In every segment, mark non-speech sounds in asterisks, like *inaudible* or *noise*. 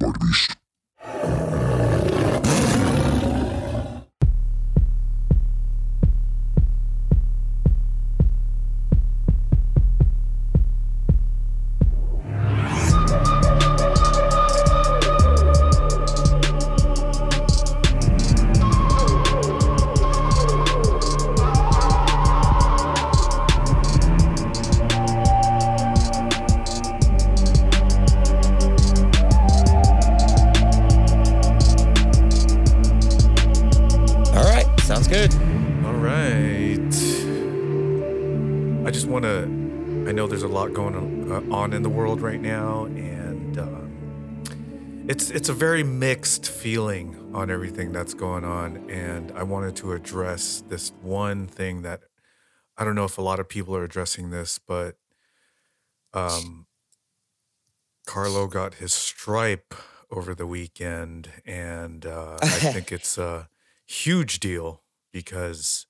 Mighty it's a very mixed feeling on everything that's going on. And I wanted to address this one thing that I don't know if a lot of people are addressing this, but um, Carlo got his stripe over the weekend, and uh, I *laughs* think it's a huge deal because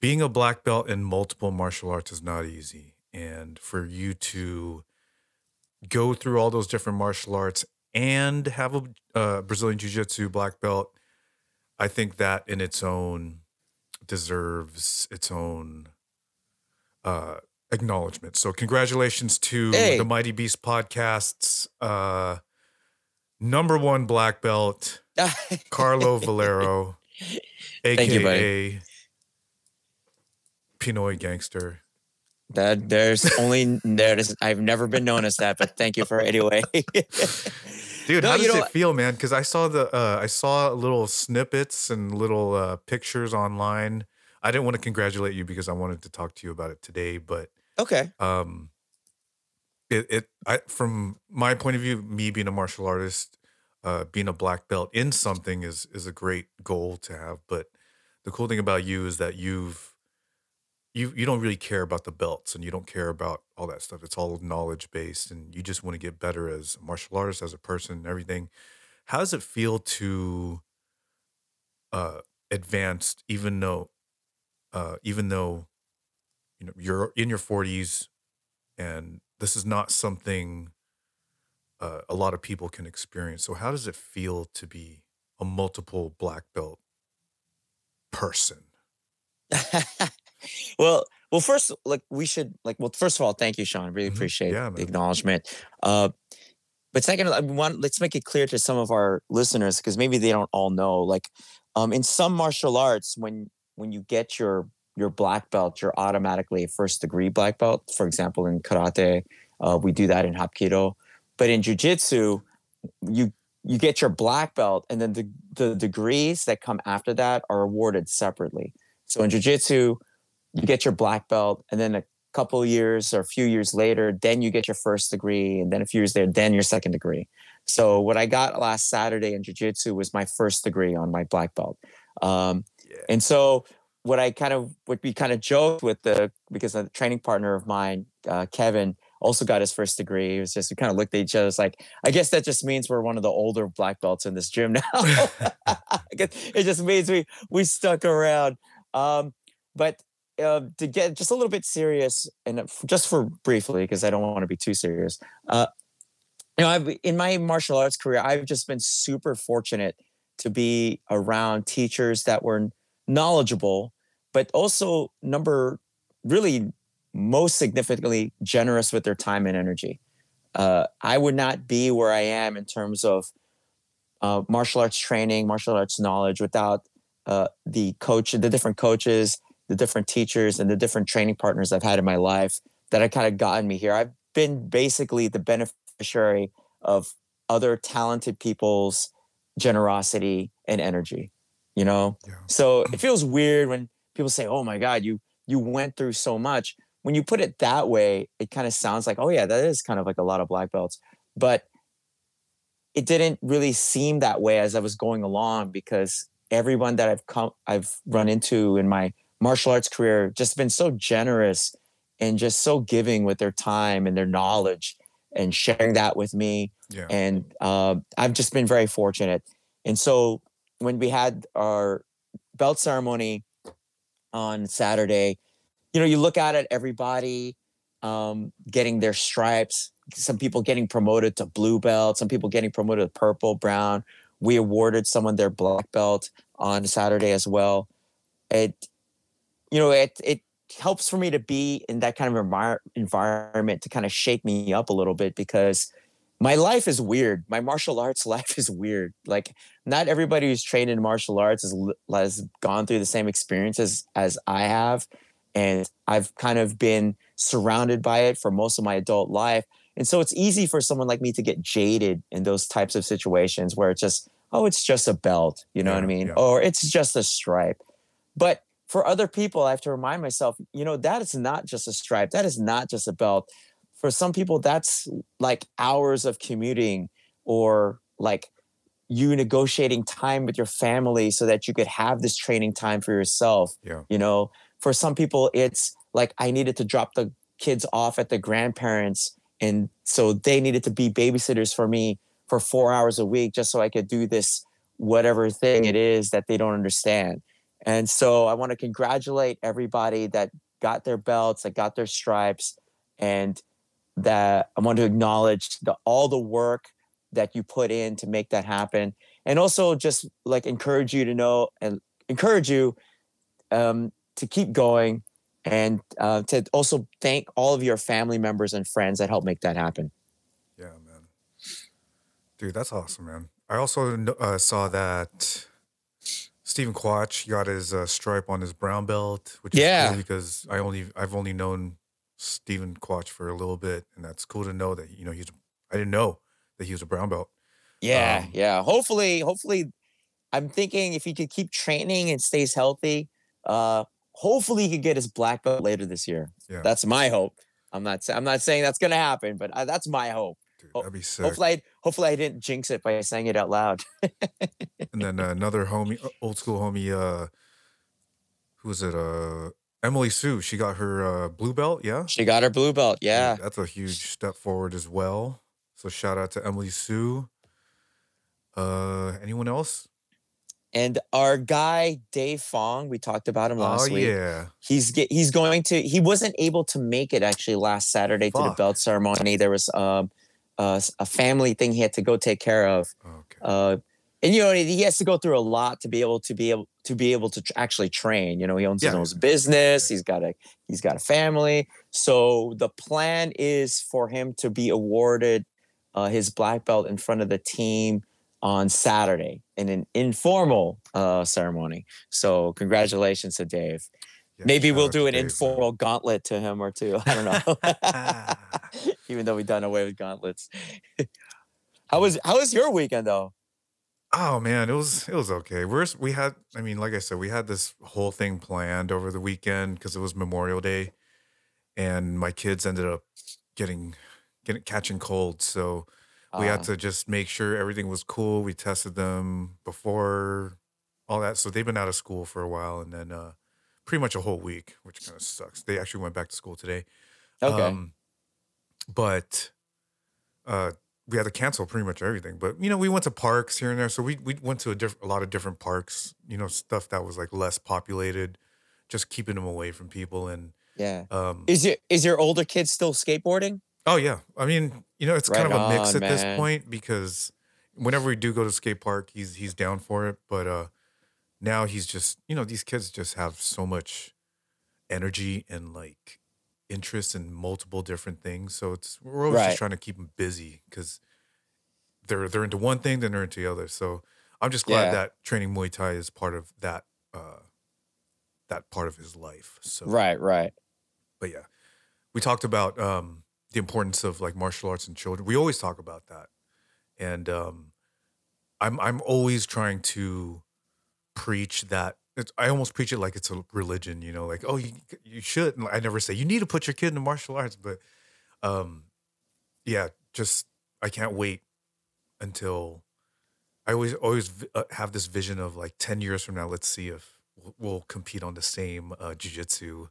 being a black belt in multiple martial arts is not easy. And for you to go through all those different martial arts and have a uh, Brazilian Jiu Jitsu black belt, I think that in its own deserves its own uh, acknowledgement. So, congratulations to Hey. the Mighty Beast podcast's uh, number one black belt, *laughs* Carlo Valero, Thank you, aka Pinoy Gangster. That there's only there's I've never been known as that, but thank you for it anyway. *laughs* Dude, No, how does it feel, man? Because I saw the uh, I saw little snippets and little uh, pictures online. I didn't want to congratulate you because I wanted to talk to you about it today, but okay. um, it it I from my point of view, me being a martial artist, uh, being a black belt in something is is a great goal to have. But the cool thing about you is that you've you you don't really care about the belts and you don't care about all that stuff. It's all knowledge based, and you just want to get better as a martial artist, as a person, and everything. How does it feel to uh, advanced, even though uh, even though you know you're in your forties and this is not something uh, a lot of people can experience. So, how does it feel to be a multiple black belt person? *laughs* well, well, first, like we should like. Well, first of all, thank you, Sean. Really Mhm. appreciate Yeah, the acknowledgement. Uh, but second, I want let's make it clear to some of our listeners because maybe they don't all know. Like, um, in some martial arts, when when you get your your black belt, you're automatically a first degree black belt. For example, in karate, uh, we do that in hapkido. But in jujitsu, you you get your black belt, and then the the degrees that come after that are awarded separately. So in jujitsu, you get your black belt, and then a couple years or a few years later, then you get your first degree, and then a few years later, then your second degree. So what I got last Saturday in jujitsu was my first degree on my black belt. Um, Yeah. and so what I kind of what we kind of joked with the because a training partner of mine, uh, Kevin, also got his first degree. It was just we kind of looked at each other. It's like I guess that just means we're one of the older black belts in this gym now. *laughs* *laughs* I guess it just means we we stuck around. Um, but uh, to get just a little bit serious, and just for briefly, because I don't want to be too serious. Uh, you know, I've in my martial arts career, I've just been super fortunate to be around teachers that were knowledgeable, but also number really most significantly generous with their time and energy. Uh, I would not be where I am in terms of uh, martial arts training, martial arts knowledge without uh, the coach, the different coaches, the different teachers, and the different training partners I've had in my life that have kind of gotten me here. I've been basically the beneficiary of other talented people's generosity and energy. You know, Yeah. so it feels weird when people say, "Oh my God, you you went through so much." When you put it that way, it kind of sounds like, "Oh yeah, that is kind of like a lot of black belts," but it didn't really seem that way as I was going along because everyone that I've come I've run into in my martial arts career just been so generous and just so giving with their time and their knowledge and sharing that with me Yeah. and uh, I've just been very fortunate. And so when we had our belt ceremony on Saturday, you know, you look at it, everybody um, getting their stripes, some people getting promoted to blue belt, some people getting promoted to purple, brown. We awarded someone their black belt on Saturday as well. It, you know, it it helps for me to be in that kind of envir- environment to kind of shake me up a little bit because my life is weird. My martial arts *laughs* life is weird. Like not everybody who's trained in martial arts has, has gone through the same experiences as I have. And I've kind of been surrounded by it for most of my adult life. And so it's easy for someone like me to get jaded in those types of situations where it's just, oh, it's just a belt, you know yeah, what I mean? Yeah. Or it's just a stripe. But for other people, I have to remind myself, you know, that is not just a stripe. That is not just a belt for some people that's like hours of commuting or like you negotiating time with your family so that you could have this training time for yourself yeah you know for some people it's like i needed to drop the kids off at the grandparents and so they needed to be babysitters for me for four hours a week just so i could do this whatever thing it is that they don't understand and so i want to congratulate everybody that got their belts that got their stripes and that I want to acknowledge the, all the work that you put in to make that happen. And also just like encourage you to know and encourage you um, to keep going and uh, to also thank all of your family members and friends that helped make that happen. Yeah, man. Dude, that's awesome, man. I also uh, saw that Stephen Quach got his uh, stripe on his brown belt, which yeah. is cool because I only I've only known Stephen Quach for a little bit, and that's cool to know that you know he's. I didn't know that he was a brown belt. Yeah, um, yeah. Hopefully, hopefully, I'm thinking if he could keep training and stays healthy, uh, hopefully he could get his black belt later this year. Yeah. That's my hope. I'm not. I'm not saying that's gonna happen, but uh, that's my hope. Dude, that'd be sick. Hopefully, I, hopefully I didn't jinx it by saying it out loud. *laughs* and then uh, another homie, old school homie. Uh, who was it? Uh, Emily Sue, she got her uh, blue belt, yeah? She got her blue belt, yeah. That's a huge step forward as well. So shout out to Emily Sue. Uh, anyone else? And our guy Dave Fong, we talked about him last oh, week. yeah. He's get, he's going to he wasn't able to make it actually last Saturday Fuck. to the belt ceremony. There was um uh, a family thing he had to go take care of. Okay. Uh, and you know he has to go through a lot to be able to be able to be able to tr- actually train you know he owns yeah. his own business he's got a he's got a family so the plan is for him to be awarded uh, his black belt in front of the team on saturday in an informal uh, ceremony. So congratulations to dave. Maybe we'll do an Dave, informal man. gauntlet to him or two. I don't know. *laughs* Even though we've done away with gauntlets. *laughs* How was how was your weekend though? Oh man, it was it was okay. We're we had I mean, like I said, we had this whole thing planned over the weekend because it was Memorial Day, and my kids ended up getting getting catching cold, so we had ah. to just make sure everything was cool. We tested them before all that, so they've been out of school for a while, and then uh, pretty much a whole week, which kind of sucks. They actually went back to school today. Okay. Um, but uh, we had to cancel pretty much everything. But you know, we went to parks here and there. So we we went to a, diff- a lot of different parks. You know, stuff that was like less populated, just keeping them away from people. And yeah, um, is your is your older kid still skateboarding? Oh yeah, I mean, you know, it's right kind of a mix on, at man. this point because whenever we do go to skate park, he's he's down for it. But uh now he's just you know these kids just have so much energy and like interest in multiple different things. So it's we're always right. just trying to keep them busy because they're they're into one thing, then they're into the other. So I'm just glad yeah. that training Muay Thai is part of that uh, that part of his life. So right, right. But yeah, we talked about um, the importance of like martial arts and children. We always talk about that, and um, I'm I'm always trying to preach that it's, I almost preach it like it's a religion, you know, like oh you you should. I never say you need to put your kid in the martial arts, but um, yeah, just I can't wait until I always always uh, have this vision of like ten years from now. Let's see if we'll, we'll compete on the same uh, jujitsu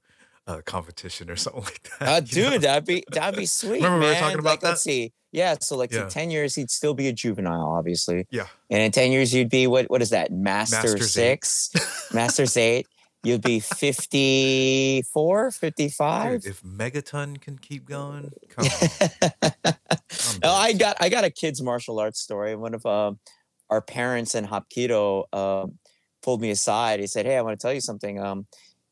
uh, competition or *laughs* something like that. Uh, dude, know? that'd be that'd be *laughs* sweet. Remember man. we were talking about like, that? Let's see. Yeah, so like yeah. in ten years he'd still be a juvenile, obviously. Yeah. And in ten years you'd be what what is that? Master Masters six, eight. Masters eight. you'd be 54, 55. Dude, if Megaton can keep going, come on. No, *laughs* I got I got a kids martial arts story. One of um, our parents in Hapkido um, pulled me aside. He said, "Hey, I want to tell you something. Um,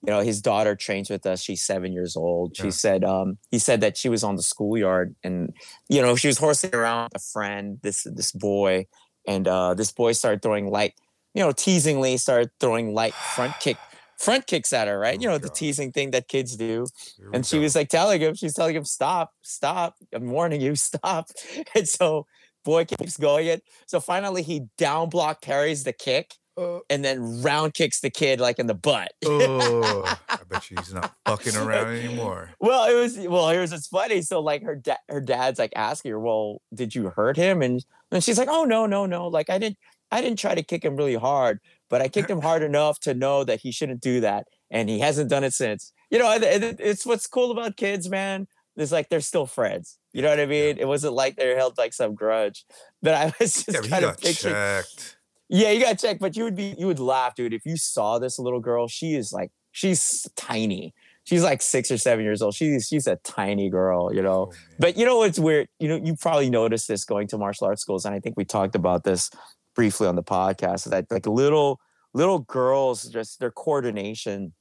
you know, his daughter trains with us. She's seven years old. She Yeah. said um, he said that she was on the schoolyard and you know she was horsing around with a friend, this this boy, and uh, this boy started throwing light, you know, teasingly started throwing light *sighs* front kick." Front kicks at her, right? Oh you know, my the teasing thing that kids do Here and she go. was like telling him, she's telling him, stop, stop. I'm warning you, *laughs* stop. And so boy keeps going it. So finally he down block parries the kick Uh, and then round kicks the kid like in the butt. oh, I *laughs* bet you he's not fucking around anymore. well, it was well, here's what's funny. So like her dad her dad's like asking her, Well, did you hurt him? And and she's like, Oh no, no, no. Like I didn't I didn't try to kick him really hard, but I kicked him hard *laughs* enough to know that he shouldn't do that. And he hasn't done it since. You know, and- and it- it's what's cool about kids, man. It's like they're still friends. You know what I mean? It wasn't like they held like some grudge. But I *laughs* was just Yeah, kind of picturing. checked. Yeah, you got to check, but you would be you would laugh, dude, if you saw this little girl. She is like she's tiny. She's like six or seven years old. She's she's a tiny girl, you know. Oh. But you know what's weird? You know, you probably noticed this going to martial arts schools, and I think we talked about this briefly on the podcast. That like little little girls, just their coordination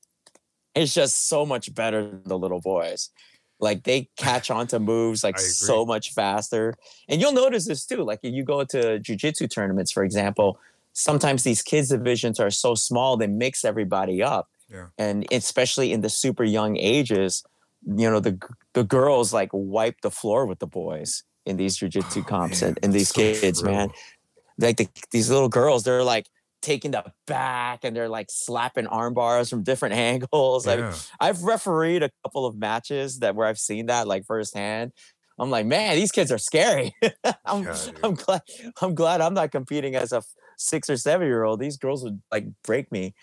is just so much better than the little boys. Like they catch on to moves like so much faster. And you'll notice this too. Like if you go to jujitsu tournaments, for example, sometimes these kids divisions are so small they mix everybody up. Yeah. And especially in the super young ages, you know, the the girls like wipe the floor with the boys in these jujitsu Oh, comps man, and, and these so kids, man. Like the, these little girls, they're like taking the back and they're like slapping arm bars from different *laughs* angles. Yeah. I've refereed a couple of matches that where I've seen that like firsthand. I'm like, man, these kids are scary. *laughs* I'm, Yeah. I'm glad I'm glad I'm not competing as a six or seven year old. These girls would like break me.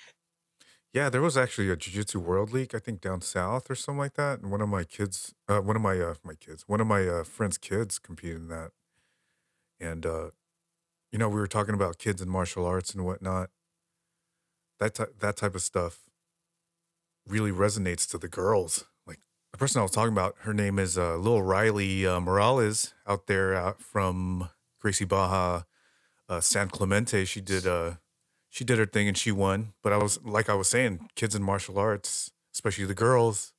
Yeah, there was actually a Jiu-Jitsu World League, I think down south or something like that. And one of my kids, uh, one of my uh, my kids, one of my uh, friends' kids competed in that. And uh, you know, we were talking about kids in martial arts and whatnot. That that type of stuff really resonates to the girls. Like the person I was talking about, her name is uh, Lil Riley uh, Morales, out there from Gracie Baja, uh, San Clemente. She did uh, she did her thing and she won. But I was like I was saying, kids in martial arts, especially the girls.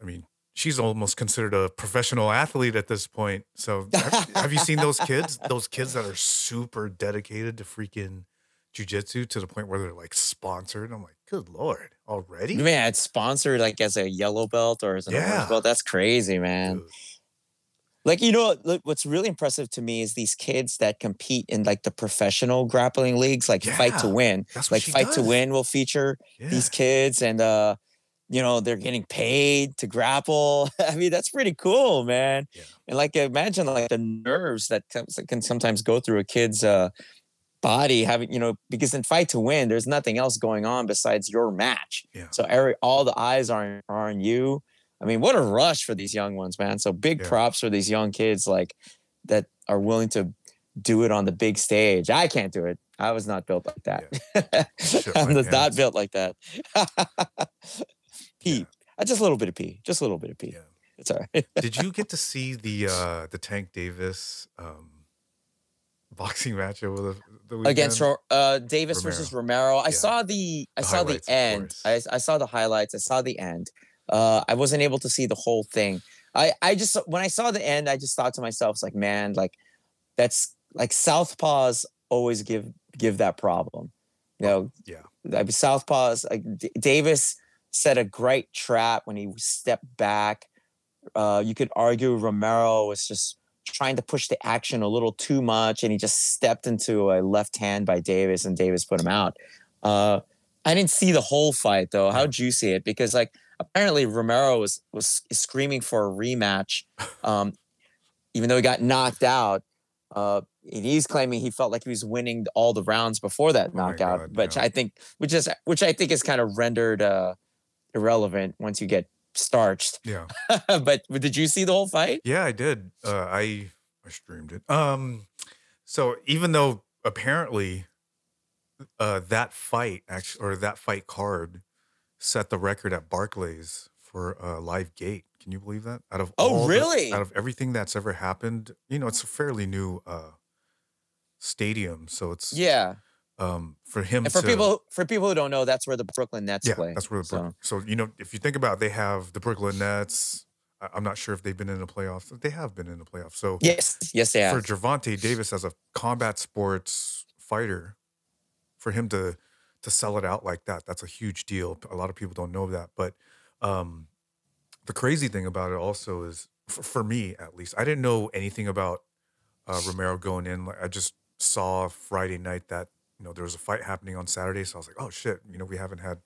I mean, she's almost considered a professional athlete at this point. So *laughs* have, have you seen those kids? Those kids that are super dedicated to freaking jujitsu to the point where they're like sponsored. I'm like, good lord, already? Man, it's sponsored like as a yellow belt or as an orange Yeah. belt. That's crazy, man. Dude, Like you know, what's really impressive to me is these kids that compete in like the professional grappling leagues, like Fight to Win. That's what Like Fight to. Win will feature Yeah. these kids and uh you know they're getting paid to grapple *laughs* i mean that's pretty cool man Yeah. and like imagine like the nerves that can sometimes go through a kid's uh body having you know because in fight to win there's nothing else going on besides your match Yeah. so every all the eyes are, are on you i mean what a rush for these young ones man so big Yeah. props for these young kids like that are willing to do it on the big stage i can't do it i was not built like that Shit i'm just not built like that *laughs* pee Uh, just a little bit of pee just a little bit of pee Yeah. it's all right Did you get to *laughs* see the uh the Tank Davis um boxing match over the, the weekend? against uh Davis versus Romero. I Yeah. saw the I The saw the end. I, I saw the highlights. I saw the end. Uh I wasn't able to see the whole thing. I I just when I saw the end, I just thought to myself, it's like, man, like that's like southpaws always give give that problem. You know, yeah. I mean, southpaws like D- Davis set a great trap when he stepped back. Uh, you could argue Romero was just trying to push the action a little too much, and he just stepped into a left hand by Davis, and Davis put him out. Uh, I didn't see the whole fight though. How'd you see it? Because like apparently Romero was was screaming for a rematch, *laughs* um, even though he got knocked out. Uh, he's claiming he felt like he was winning all the rounds before that Oh knockout, God, which yeah. I think, which is, which I think is kind of rendered uh, irrelevant once you get starched. Yeah. *laughs* but did you see the whole fight? Yeah, I did. Uh, I I streamed it. Um, so even though apparently uh, that fight actually, or that fight card, set the record at Barclays for a live gate. Can you believe that? Out of Oh, all the- really? out of everything that's ever happened, you know, it's a fairly new uh, stadium, so it's Yeah. um, for him And for to, people for people who don't know, that's where the Brooklyn Nets yeah, play. that's where the so. So. you know if you think about, it, they have the Brooklyn Nets. I- I'm not sure if they've been in the playoffs. They have been in the playoffs. So Yes, yes, they have. for. Gervonta Davis as a combat sports fighter, for him to to sell it out like that, that's a huge deal. A lot of people don't know that, but um, the crazy thing about it also is, for, for me at least, I didn't know anything about uh, Romero going in. Like I just saw Friday night that you know there was a fight happening on Saturday, so I was like, oh shit, you know we haven't had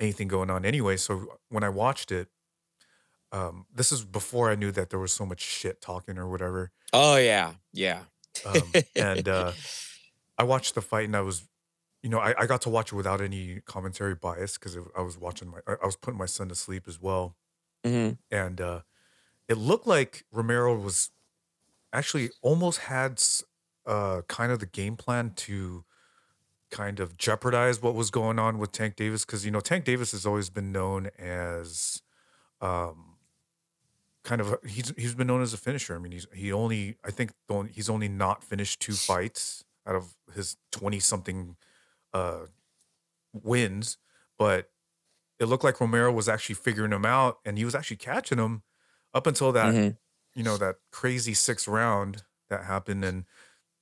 anything going on anyway. So when I watched it. Um, this is before I knew that there was so much shit talking or whatever. Oh yeah, yeah. Um, and *laughs* uh, I watched the fight, and I was, you know, I, I got to watch it without any commentary bias because I was watching my, I was putting my son to sleep as well, hmm and uh, it looked like Romero was actually almost had uh, kind of the game plan to kind of jeopardize what was going on with Tank Davis because you know Tank Davis has always been known as um kind of a, he's he's been known as a finisher. I mean he's he only I think he's only not finished two fights out of his 20 something uh wins, but it looked like Romero was actually figuring him out and he was actually catching him up until that hmm you know that crazy sixth round that happened and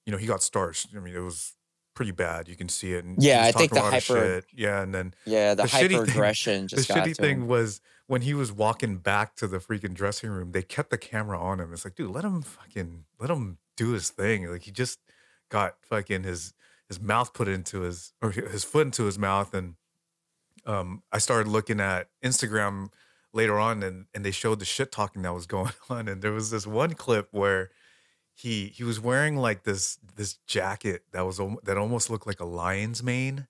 you know he got starched. I mean it was pretty bad. You can see it and Yeah, I think the a lot of hyper- yeah and then Yeah, the, The hyper aggression *laughs* just the got shitty thing him. was when he was walking back to the freaking dressing room they kept the camera on him. It's like dude let him fucking let him do his thing. Like he just got fucking his his mouth put into his or his foot into his mouth and um i started looking at instagram later on and and they showed the shit talking that was going *laughs* on and there was this one clip where he he was wearing like this this jacket that was that almost looked like a lion's mane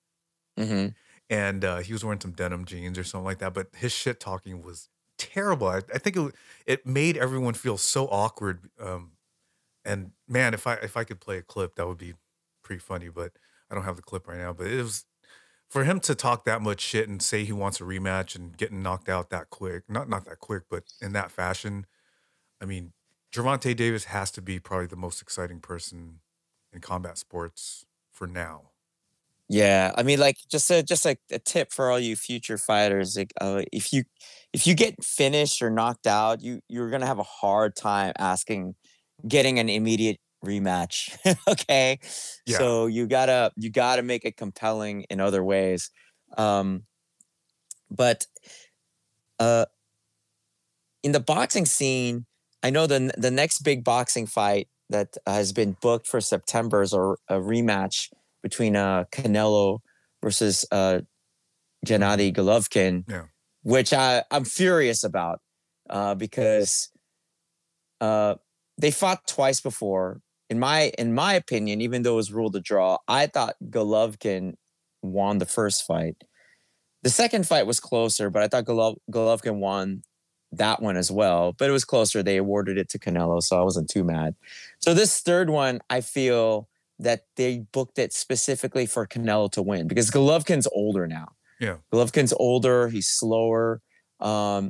hmm and uh, he was wearing some denim jeans or something like that. But his shit talking was terrible. I, I think it it made everyone feel so awkward. Um, and man, if I if I could play a clip, that would be pretty funny. But I don't have the clip right now. But it was for him to talk that much shit and say he wants a rematch and getting knocked out that quick. Not not that quick, but in that fashion. I mean, Gervonta Davis has to be probably the most exciting person in combat sports for now. Yeah, I mean, like just a just like a tip for all you future fighters. Like, uh, if you if you get finished or knocked out, you you're gonna have a hard time asking getting an immediate rematch. *laughs* okay, Yeah. so you gotta you gotta make it compelling in other ways. Um, but uh, in the boxing scene, I know the the next big boxing fight that has been booked for September is a, a rematch between uh, Canelo versus uh, Gennady Golovkin, Yeah. which I, I'm furious about uh, because uh, they fought twice before. In my in my opinion, even though it was ruled a draw, I thought Golovkin won the first fight. The second fight was closer, but I thought Golov- Golovkin won that one as well. But it was closer. They awarded it to Canelo, so I wasn't too mad. So this third one, I feel that they booked it specifically for Canelo to win because Golovkin's older now. Yeah. Golovkin's older. He's slower. Um,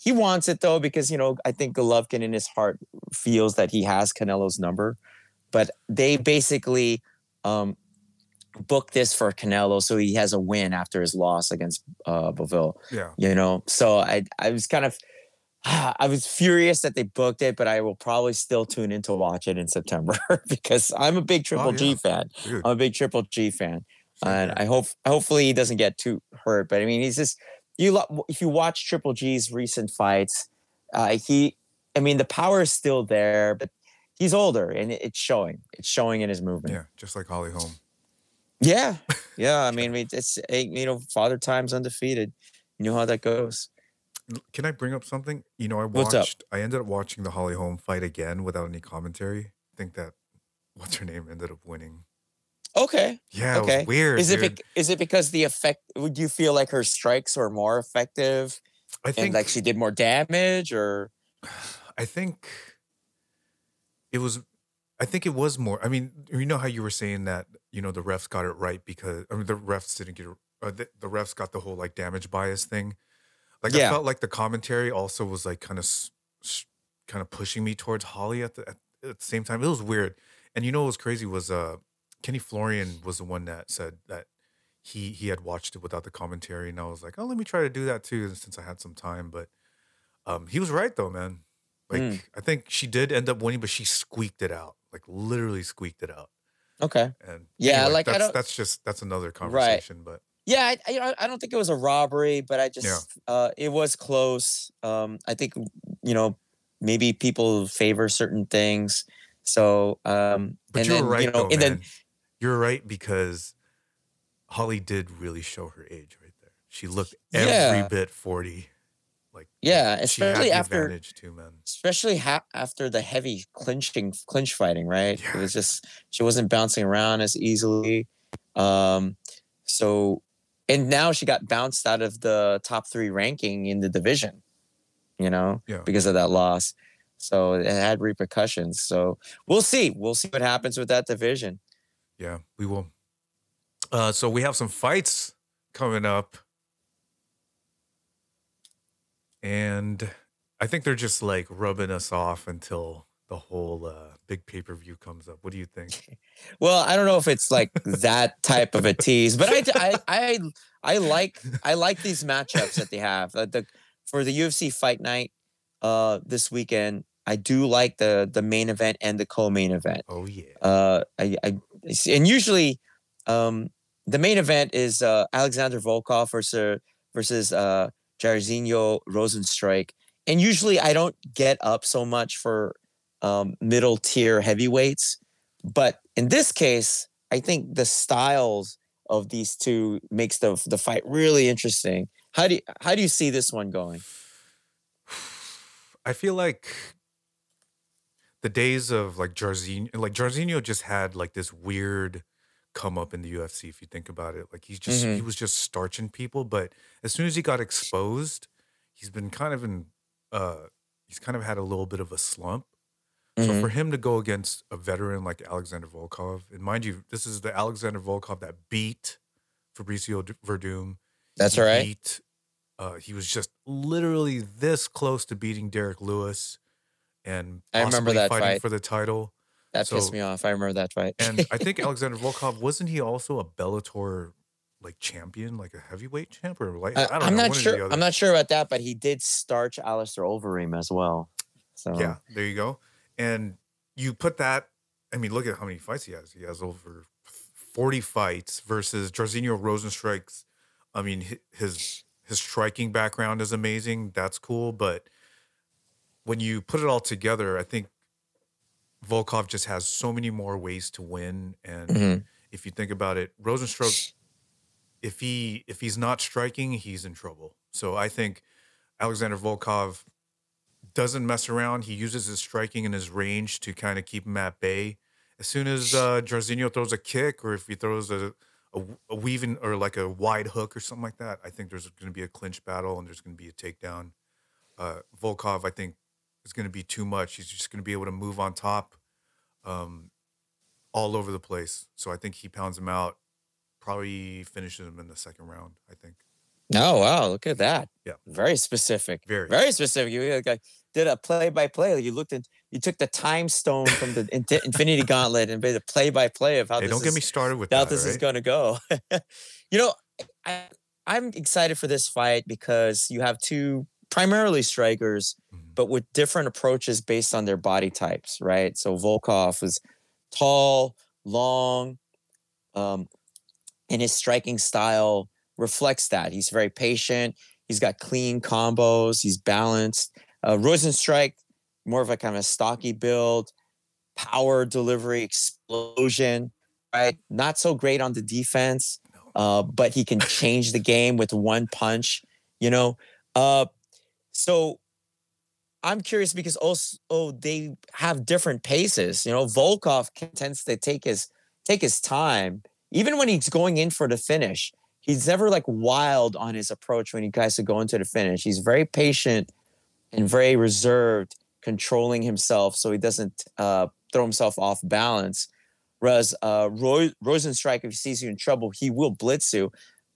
he wants it though because you know I think Golovkin in his heart feels that he has Canelo's number, but they basically um, booked this for Canelo so he has a win after his loss against uh, Bivol Yeah. you know so i i was kind of *sighs* i was furious that they booked it but i will probably still tune in to watch it in september *laughs* because i'm a big triple g yeah. fan Dude. i'm a big triple g fan and i hope hopefully he doesn't get too hurt but i mean he's just you lo- if you watch triple g's recent fights uh he i mean the power is still there but he's older and it- it's showing it's showing in his movement Yeah, just like Holly Holm. yeah *laughs* yeah i mean it's you know father time's undefeated you know how that goes Can I bring up something? You know, I What's up? watched. I ended up watching the Holly Holm fight again without any commentary. I think that *laughs* what's her name ended up winning. Okay Yeah, Okay. weird. Is it bec- is it because the effect? Would you feel like her strikes were more effective I and think like she did more damage, or *sighs* I think it was. I think it was more. I mean, you know how you were saying that you know the refs got it right because I mean the refs didn't get it. Uh, the, the refs got the whole like damage bias thing. Like I felt like the commentary also was like kind of kind of pushing me towards Holly at the at, at the same time. It was weird. And you know what was crazy was uh Kenny Florian was the one that said that he he had watched it without the commentary and I was like, "Oh, let me try to do that too since I had some time." But um he was right though, man. Like Mm. I think she did end up winning, but she squeaked it out. Like literally squeaked it out. Okay. And Yeah, anyway, like, I that's don't- that's just that's another conversation, but Yeah, I, I, you know, I don't think it was a robbery, but I just uh, it was close. Um, I think you know maybe people favor certain things, so um, But and you're then right, you know, though, and man. then You're right because Holly did really show her age right there. She looked every Yeah. bit forty. Like yeah, especially after too, especially ha- after the heavy clinching clinch fighting, right? Yeah. It was just she wasn't bouncing around as easily. Um, so and now she got bounced out of the top three ranking in the division, you know, Yeah. because of that loss. So it had repercussions. So we'll see. We'll see what happens with that division. Yeah, we will. Uh, so we have some fights coming up, and I think they're just like rubbing us off until the whole uh, big pay per view comes up. What do you think? *laughs* Well, I don't know if it's like that type of a tease, but I, I, I, I like, I like these matchups that they have. Uh, the for the UFC fight night uh, this weekend, I do like the the main event and the co-main event. Oh yeah, Uh, I, I and usually, um, the main event is uh, Alexander Volkov versus versus uh, Jairzinho Rozenstruik, and usually I don't get up so much for um, middle tier heavyweights, but in this case, I think the styles of these two makes the the fight really interesting. How do you, how do you see this one going? *sighs* I feel like the days of like Jairzinho, like Jairzinho just had like this weird come up in the UFC. If you think about it, like he's just he Mhm. was just starching people, but as soon as he got exposed, he's been kind of in uh he's kind of had a little bit of a slump. So Mhm. for him to go against a veteran like Alexander Volkov, and mind you, this is the Alexander Volkov that beat Fabricio Werdum. That's He right. Beat, uh, he was just literally this close to beating Derrick Lewis, and I remember that fighting fight. for the title. That pissed me off. I remember that fight. And I think *laughs* Alexander Volkov wasn't he also a Bellator like champion, like a heavyweight champ or like I, I, don't am know. not sure. I'm not sure about that, but he did starch Alistair Overeem as well. So Yeah, there you go. And you put that. I mean, look at how many fights he has. He has over forty fights versus Jairzinho Rozenstruik's. I mean, his his striking background is amazing. That's cool, but when you put it all together, I think Volkov just has so many more ways to win. And Mhm. if you think about it, Rozenstruik, if he if he's not striking, he's in trouble. So I think Alexander Volkov doesn't mess around. He uses his striking and his range to kind of keep him at bay. As soon as uh, Jairzinho throws a kick, or if he throws a, a, a weaving or like a wide hook or something like that, I think there's going to be a clinch battle and there's going to be a takedown. Uh, Volkov, I think, is going to be too much. He's just going to be able to move on top, um, all over the place. So I think he pounds him out. Probably finishes him in the second round. I think. Oh wow, look at that. Yeah. Very specific. Very. Very specific. You like, did a play by play. You looked at you took the time stone from the *laughs* Infinity Gauntlet and made a play by play of how Hey, this don't get me started with how that. this is going to go. *laughs* you know, I, I'm excited for this fight because you have two primarily strikers, Mhm. But with different approaches based on their body types, right? So Volkov is tall, long, um, and his striking style reflects that. He's very patient. He's got clean combos. He's balanced. Uh, Rozenstruik, more of a kind of stocky build, power delivery, explosion. Right, not so great on the defense, uh, but he can change the game with one punch. You know, uh, so I'm curious because also oh, they have different paces. You know, Volkov tends to take his take his time, even when he's going in for the finish. He's never like wild on his approach when he tries to go into the finish. He's very patient and very reserved, controlling himself so he doesn't uh, throw himself off balance. Whereas uh, Roy, Rozenstruik, if he sees you in trouble, he will blitz you.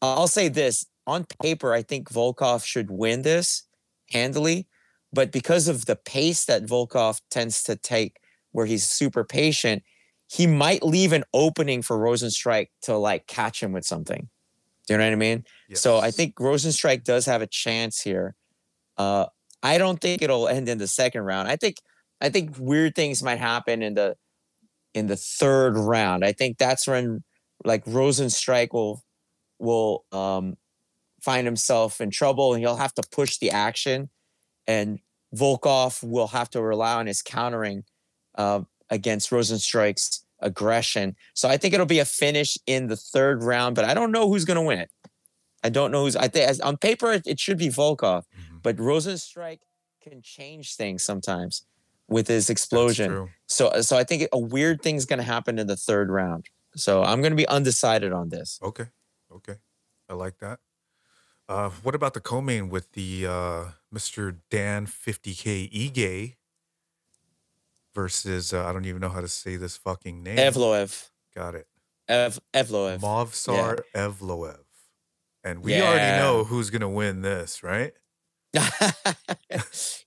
Uh, I'll say this on paper, I think Volkov should win this handily, but because of the pace that Volkov tends to take, where he's super patient, he might leave an opening for Rozenstruik to like catch him with something. Do you know what I mean? Yes. So I think Rozenstruik does have a chance here. Uh, I don't think it'll end in the second round. I think I think weird things might happen in the in the third round. I think that's when like Rozenstruik will will um, find himself in trouble and he'll have to push the action, and Volkov will have to rely on his countering uh, against Rozenstruik's aggression. So I think it'll be a finish in the third round, but I don't know who's going to win it. I don't know who's. I think on paper it, it should be Volkov, mm-hmm. but Rozenstruik can change things sometimes with his explosion. So so I think a weird thing's going to happen in the third round. So I'm going to be undecided on this. Okay, okay, I like that. Uh, what about the co-main with the uh, Mr. Dan 50K Ige versus uh, I don't even know how to say this fucking name. Evloev. Got it. Ev Evloev. Movsar yeah. Evloev. And we yeah. already know who's gonna win this, right? *laughs*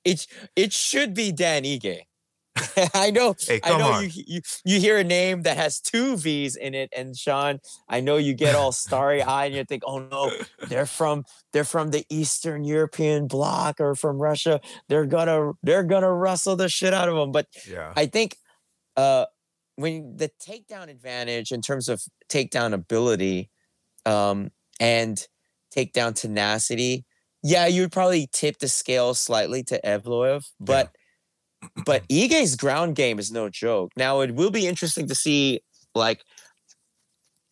it it should be Dan Ige. *laughs* I know. Hey, I know you, you you hear a name that has two V's in it, and Sean, I know you get all starry *laughs* eyed and you think, "Oh no, they're from they're from the Eastern European bloc or from Russia. They're gonna they're gonna rustle the shit out of them." But yeah, I think uh, when the takedown advantage in terms of takedown ability um, and takedown tenacity, yeah, you would probably tip the scale slightly to Evloev, but. Yeah but Ige's ground game is no joke. Now it will be interesting to see like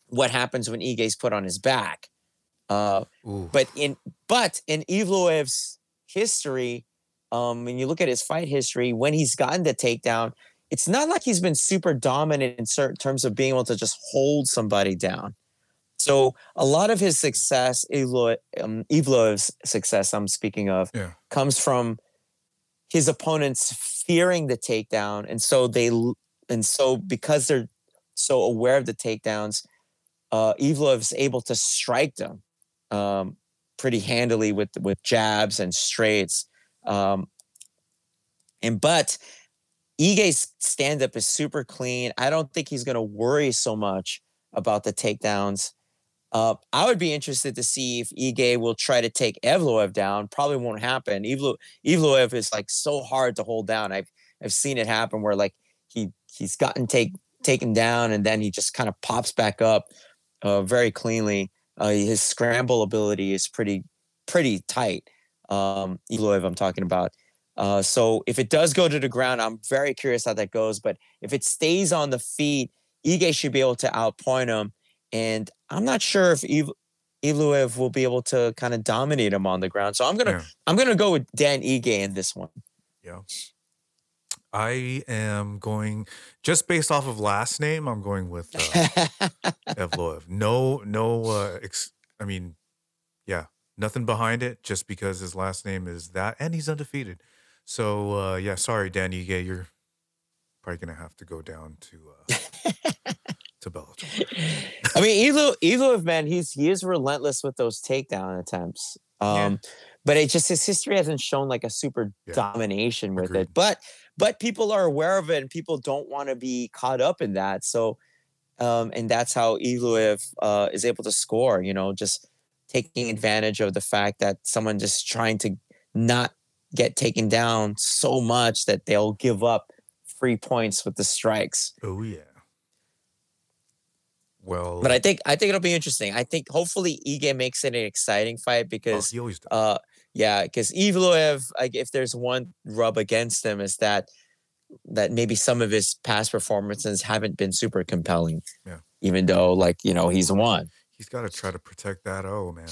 what happens when Ige's put on his back. Uh, but in but in Evloev's history, um, when you look at his fight history, when he's gotten the takedown, it's not like he's been super dominant in certain terms of being able to just hold somebody down. So a lot of his success, Evlo, um, success, I'm speaking of, yeah. comes from his opponents fearing the takedown, and so they and so because they're so aware of the takedowns, uh, Evloev is able to strike them um, pretty handily with with jabs and straights. Um, and but Ige's stand up is super clean. I don't think he's going to worry so much about the takedowns. Uh, I would be interested to see if Ige will try to take Evloev down. Probably won't happen. Evlo, Evloev is like so hard to hold down. I've I've seen it happen where like he he's gotten take taken down and then he just kind of pops back up uh, very cleanly. Uh, his scramble ability is pretty pretty tight. Um, Evloev, I'm talking about. Uh, so if it does go to the ground, I'm very curious how that goes. But if it stays on the feet, Ige should be able to outpoint him and I'm not sure if Ev- Evloev will be able to kind of dominate him on the ground. So I'm gonna yeah. I'm gonna go with Dan Ige in this one. Yeah. I am going just based off of last name. I'm going with uh, *laughs* Evloev. No, no. Uh, ex- I mean, yeah, nothing behind it. Just because his last name is that, and he's undefeated. So uh, yeah, sorry, Dan Ige, you're probably gonna have to go down to uh, *laughs* to Bellator. I mean, Evil, Evil, man, he's he is relentless with those takedown attempts. Um, yeah. but it just his history hasn't shown like a super yeah. domination with Agreed. it. But but people are aware of it, and people don't want to be caught up in that. So, um, and that's how Evloev uh, is able to score. You know, just taking advantage of the fact that someone just trying to not get taken down so much that they'll give up free points with the strikes. Oh yeah. Well, but I think I think it'll be interesting. I think hopefully Ige makes it an exciting fight oh, because oh, uh yeah, because Evloev, like if there's one rub against him is that that maybe some of his past performances haven't been super compelling. Yeah. Even though like, you know, he's won. He's got to try to protect that oh man.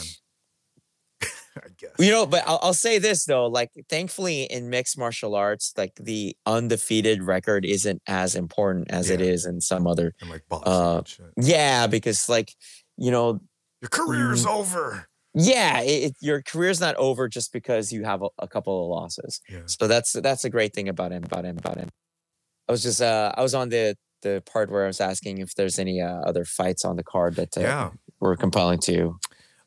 *laughs* I guess. You know, but I'll, I'll, say this though, like thankfully in mixed martial arts, like the undefeated record isn't as important as yeah. it is in some other and like uh, yeah, because like, you know, your career's mm, over. Yeah, it, it, your career's not over just because you have a, a couple of losses. Yeah. So that's that's a great thing about him, about him, about him. I was just uh I was on the the part where I was asking if there's any uh, other fights on the card that uh, Yeah. were compelling to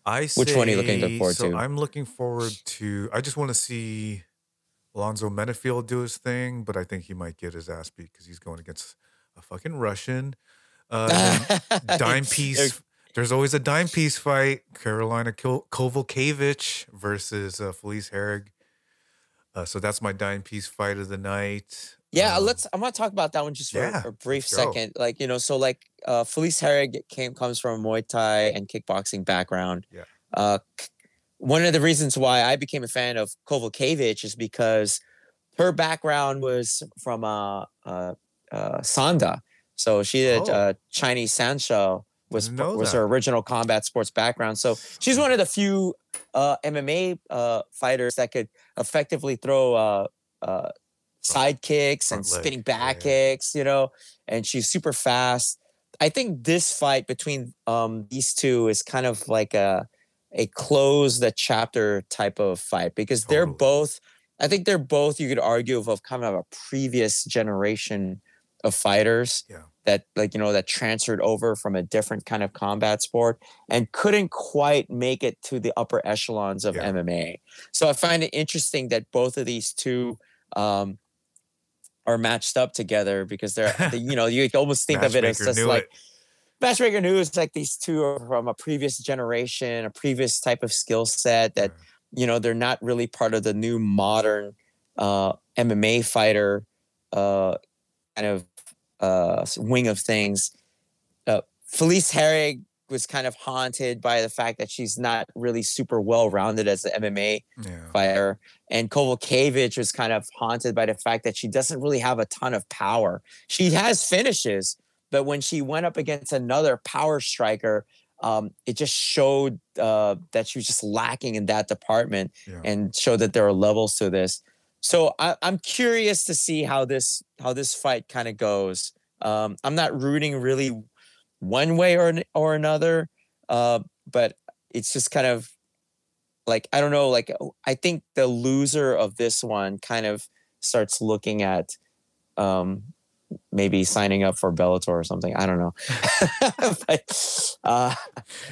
I Which one are you looking forward so to? I'm looking forward to. I just want to see Alonzo Menifield do his thing, but I think he might get his ass beat because he's going against a fucking Russian. Uh, *laughs* dime piece. There's always a dime piece fight. Karolina Kowalkiewicz versus uh, Felice Herrig. Uh, so that's my dime piece fight of the night. Yeah, Um, let's. I'm gonna talk about that one just for yeah, a brief let's go. second. Like you know, so like uh, Felice Herrig came comes from a Muay Thai and kickboxing background. Yeah. Uh, one of the reasons why I became a fan of Kowalkiewicz is because her background was from uh, uh, uh, Sanda. So she did Oh. uh, Chinese Sanshou was was that. her original combat sports background. So she's one of the few uh, MMA uh, fighters that could effectively throw uh, uh, side kicks and leg, spinning back yeah. kicks, you know, and she's super fast. I think this fight between um, these two is kind of like a a close the chapter type of fight because they're both. I think they're both. You could argue of, of kind of a previous generation of fighters Yeah. that like you know that transferred over from a different kind of combat sport and couldn't quite make it to the upper echelons of Yeah. MMA. So I find it interesting that both of these two um, are matched up together because they're *laughs* they- you know you almost think of it as just knew like it. matchmaker news like these two are from a previous generation a previous type of skill set that you know they're not really part of the new modern uh mma fighter uh kind of uh wing of things uh felice herrig was kind of haunted by the fact that she's not really super well rounded as an mma Yeah. fighter. And Kowalkiewicz was kind of haunted by the fact that she doesn't really have a ton of power. She has finishes, but when she went up against another power striker, um, it just showed uh, that she was just lacking in that department Yeah. and showed that there are levels to this. So I, I'm curious to see how this how this fight kind of goes. Um, I'm not rooting really one way or or another, uh, but it's just kind of like I don't know. Like oh, I think the loser of this one kind of starts looking at um, maybe signing up for Bellator or something. I don't know. *laughs* but, uh,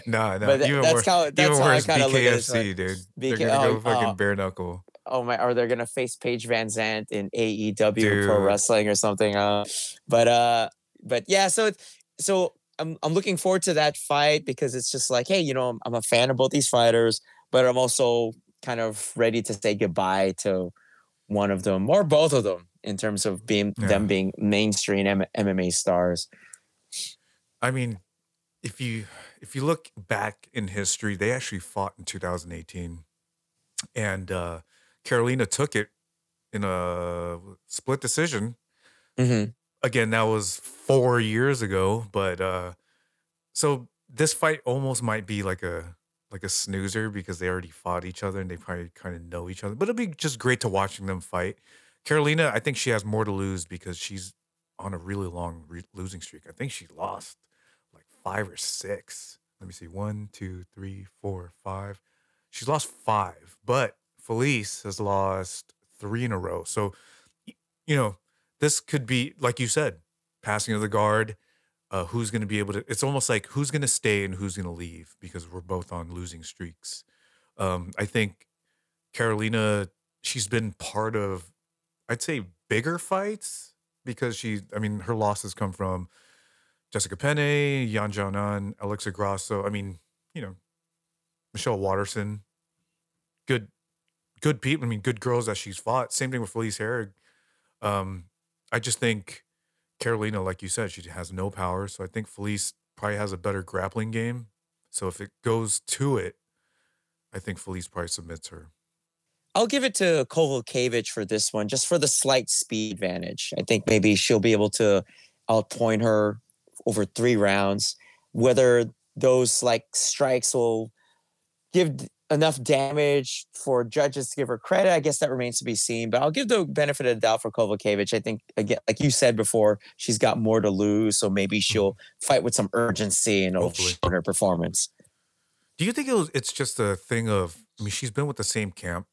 No, no. but that's worse, how that's how I kind of look at Like, dude. BK They're gonna oh, go fucking uh, bare knuckle. oh my, Are they're gonna face Paige VanZant in AEW Pro Wrestling or something. Uh, but uh, but yeah, so so I'm I'm looking forward to that fight because it's just like, hey, you know, I'm, I'm a fan of both these fighters, but I'm also kind of ready to say goodbye to one of them or both of them in terms of being Yeah. them being mainstream M- MMA stars. I mean, if you if you look back in history, they actually fought in 2018, and uh, Karolina took it in a split decision. Mm-hmm. Again, that was four years ago, but uh, so this fight almost might be like a like a snoozer because they already fought each other and they probably kind of know each other. But it'll be just great to watching them fight. Karolina, I think she has more to lose because she's on a really long re- losing streak. I think she lost like five or six. Let me see. One, two, three, four, five. She's lost five, but Felice has lost three in a row. So, you know, this could be, like you said, passing of the guard. Uh, who's going to be able to? It's almost like who's going to stay and who's going to leave because we're both on losing streaks. Um, I think Karolina, she's been part of, I'd say, bigger fights because she, I mean, her losses come from Jessica Penne, Yan Xiaonan, Alexa Grasso. I mean, you know, Michelle Waterson. Good, good people. I mean, good girls that she's fought. Same thing with Felice Herrig. Um, I just think Karolina, like you said, she has no power. So I think Felice probably has a better grappling game. So if it goes to it, I think Felice probably submits her. I'll give it to Kowalkiewicz for this one, just for the slight speed advantage. I think maybe she'll be able to outpoint her over three rounds. Whether those like strikes will give enough damage for judges to give her credit, I guess that remains to be seen. But I'll give the benefit of the doubt for Kowalkiewicz. I think again, like you said before, she's got more to lose, so maybe mm-hmm. she'll fight with some urgency and show her performance. Do you think it was, it's just a thing of? I mean, she's been with the same camp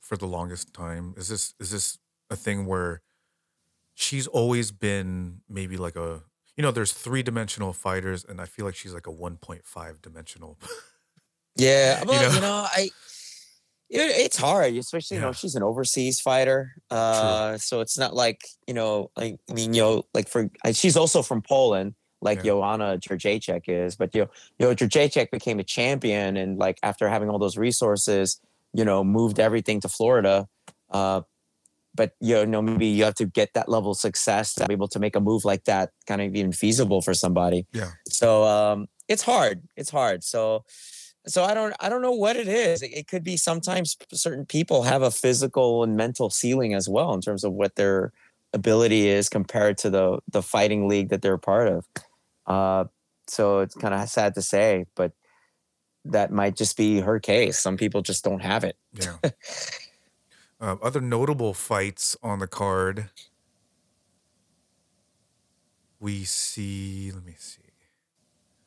for the longest time. Is this is this a thing where she's always been maybe like a you know, there's three dimensional fighters, and I feel like she's like a 1.5 dimensional. *laughs* yeah, well, you know, you know I. it's hard, especially yeah. you know she's an overseas fighter, uh, so it's not like you know, like I mean, you know, like for she's also from Poland, like yeah. Joanna Jędrzejczyk is, but you know, you know, Jędrzejczyk became a champion, and like after having all those resources, you know, moved everything to Florida. Uh, but you know maybe you have to get that level of success to be able to make a move like that kind of even feasible for somebody yeah so um it's hard it's hard so so i don't i don't know what it is it, it could be sometimes certain people have a physical and mental ceiling as well in terms of what their ability is compared to the the fighting league that they're a part of uh so it's kind of sad to say but that might just be her case some people just don't have it yeah Uh, *laughs* other notable fights on the card. We see. Let me see.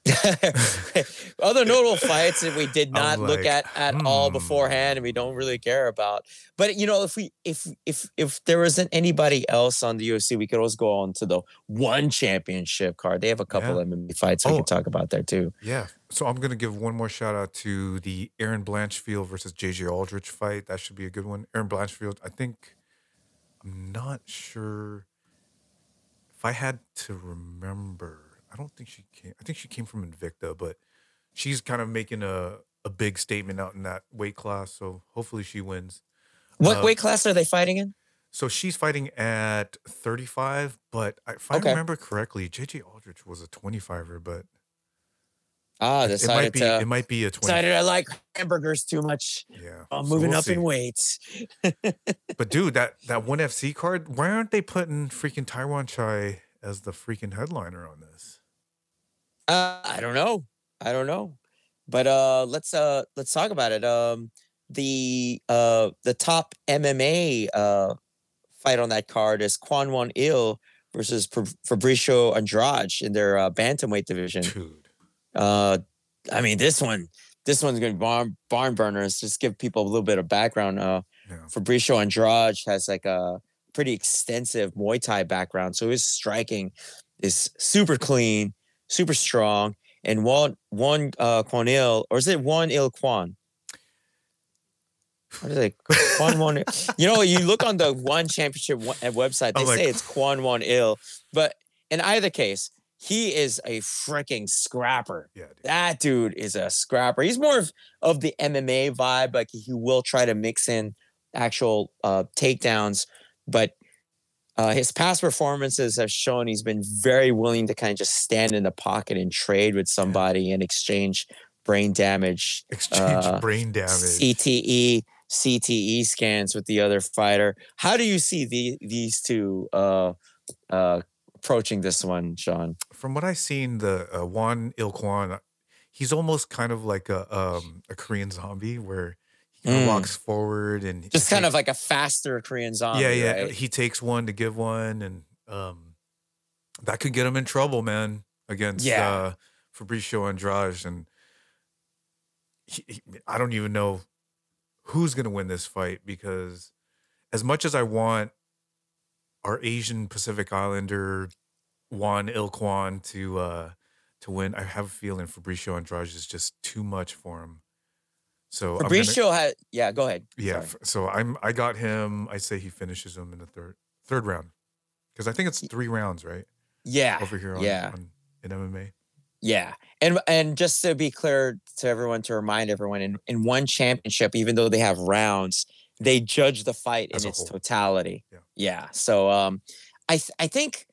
*laughs* Other notable fights that we did not like, look at at hmm. all beforehand, and we don't really care about. But you know, if we if if if there isn't anybody else on the UFC, we could always go on to the one championship card. They have a couple yeah. MMA fights we oh, can talk about there too. Yeah. So I'm gonna give one more shout out to the Erin Blanchfield versus JJ Aldrich fight. That should be a good one. Erin Blanchfield, I think. I'm not sure if I had to remember I don't think she came. I think she came from Invicta, but she's kind of making a a big statement out in that weight class. So hopefully she wins. What uh, weight class are they fighting in? So she's fighting at 35, but if I okay. remember correctly, JJ Aldrich was a 25er, but ah, decided it might be to, it might be a 20. Decided I like hamburgers too much. Yeah, I'm moving we'll up see. in weights. *laughs* but dude, that that one FC card, why aren't they putting freaking Tawanchai as the freaking headliner on this? Uh, I don't know. I don't know. But uh, let's uh, let's talk about it. Um, the uh, the top MMA uh, fight on that card is Kwon Won Il versus Fabricio Andrade in their uh, bantamweight division. Dude. Uh, I mean, this one, this one's gonna be barn barn burners. Just give people a little bit of background. Uh, yeah. Fabricio Andrade has like a pretty extensive Muay Thai background, so his striking is super clean super strong, and one one uh Il, or is it one Il Quan? What is it? Quan one. *laughs* You know, you look on the one championship website, they say it's Quan one Il, but in either case, he is a freaking scrapper. Yeah, dude. that dude is a scrapper. He's more of, of the MMA vibe, like he will try to mix in actual uh, takedowns, but uh, his past performances have shown he's been very willing to kind of just stand in the pocket and trade with somebody and exchange brain damage, exchange uh, brain damage, CTE, CTE scans with the other fighter. How do you see the, these two uh, uh, approaching this one, Sean? From what I've seen, the uh, Juan Ilquan, he's almost kind of like a um, a Korean zombie where mm. walks forward and just kind takes, of like a faster Korean zombie. Yeah, yeah. Right? He takes one to give one, and um, that could get him in trouble, man. Against yeah. uh, Fabricio Andrade, and he, he, I don't even know who's going to win this fight because as much as I want our Asian Pacific Islander Juan Ilquan to uh, to win, I have a feeling Fabricio Andrade is just too much for him. So Fabricio gonna, had yeah, go ahead. Yeah, Sorry. so I'm I got him. I say he finishes him in the third third round because I think it's three rounds, right? Yeah, over here on, yeah. on in MMA. Yeah, and and just to be clear to everyone, to remind everyone, in in one championship, even though they have rounds, they judge the fight As in its whole. totality. Yeah. yeah. So um, I th- I think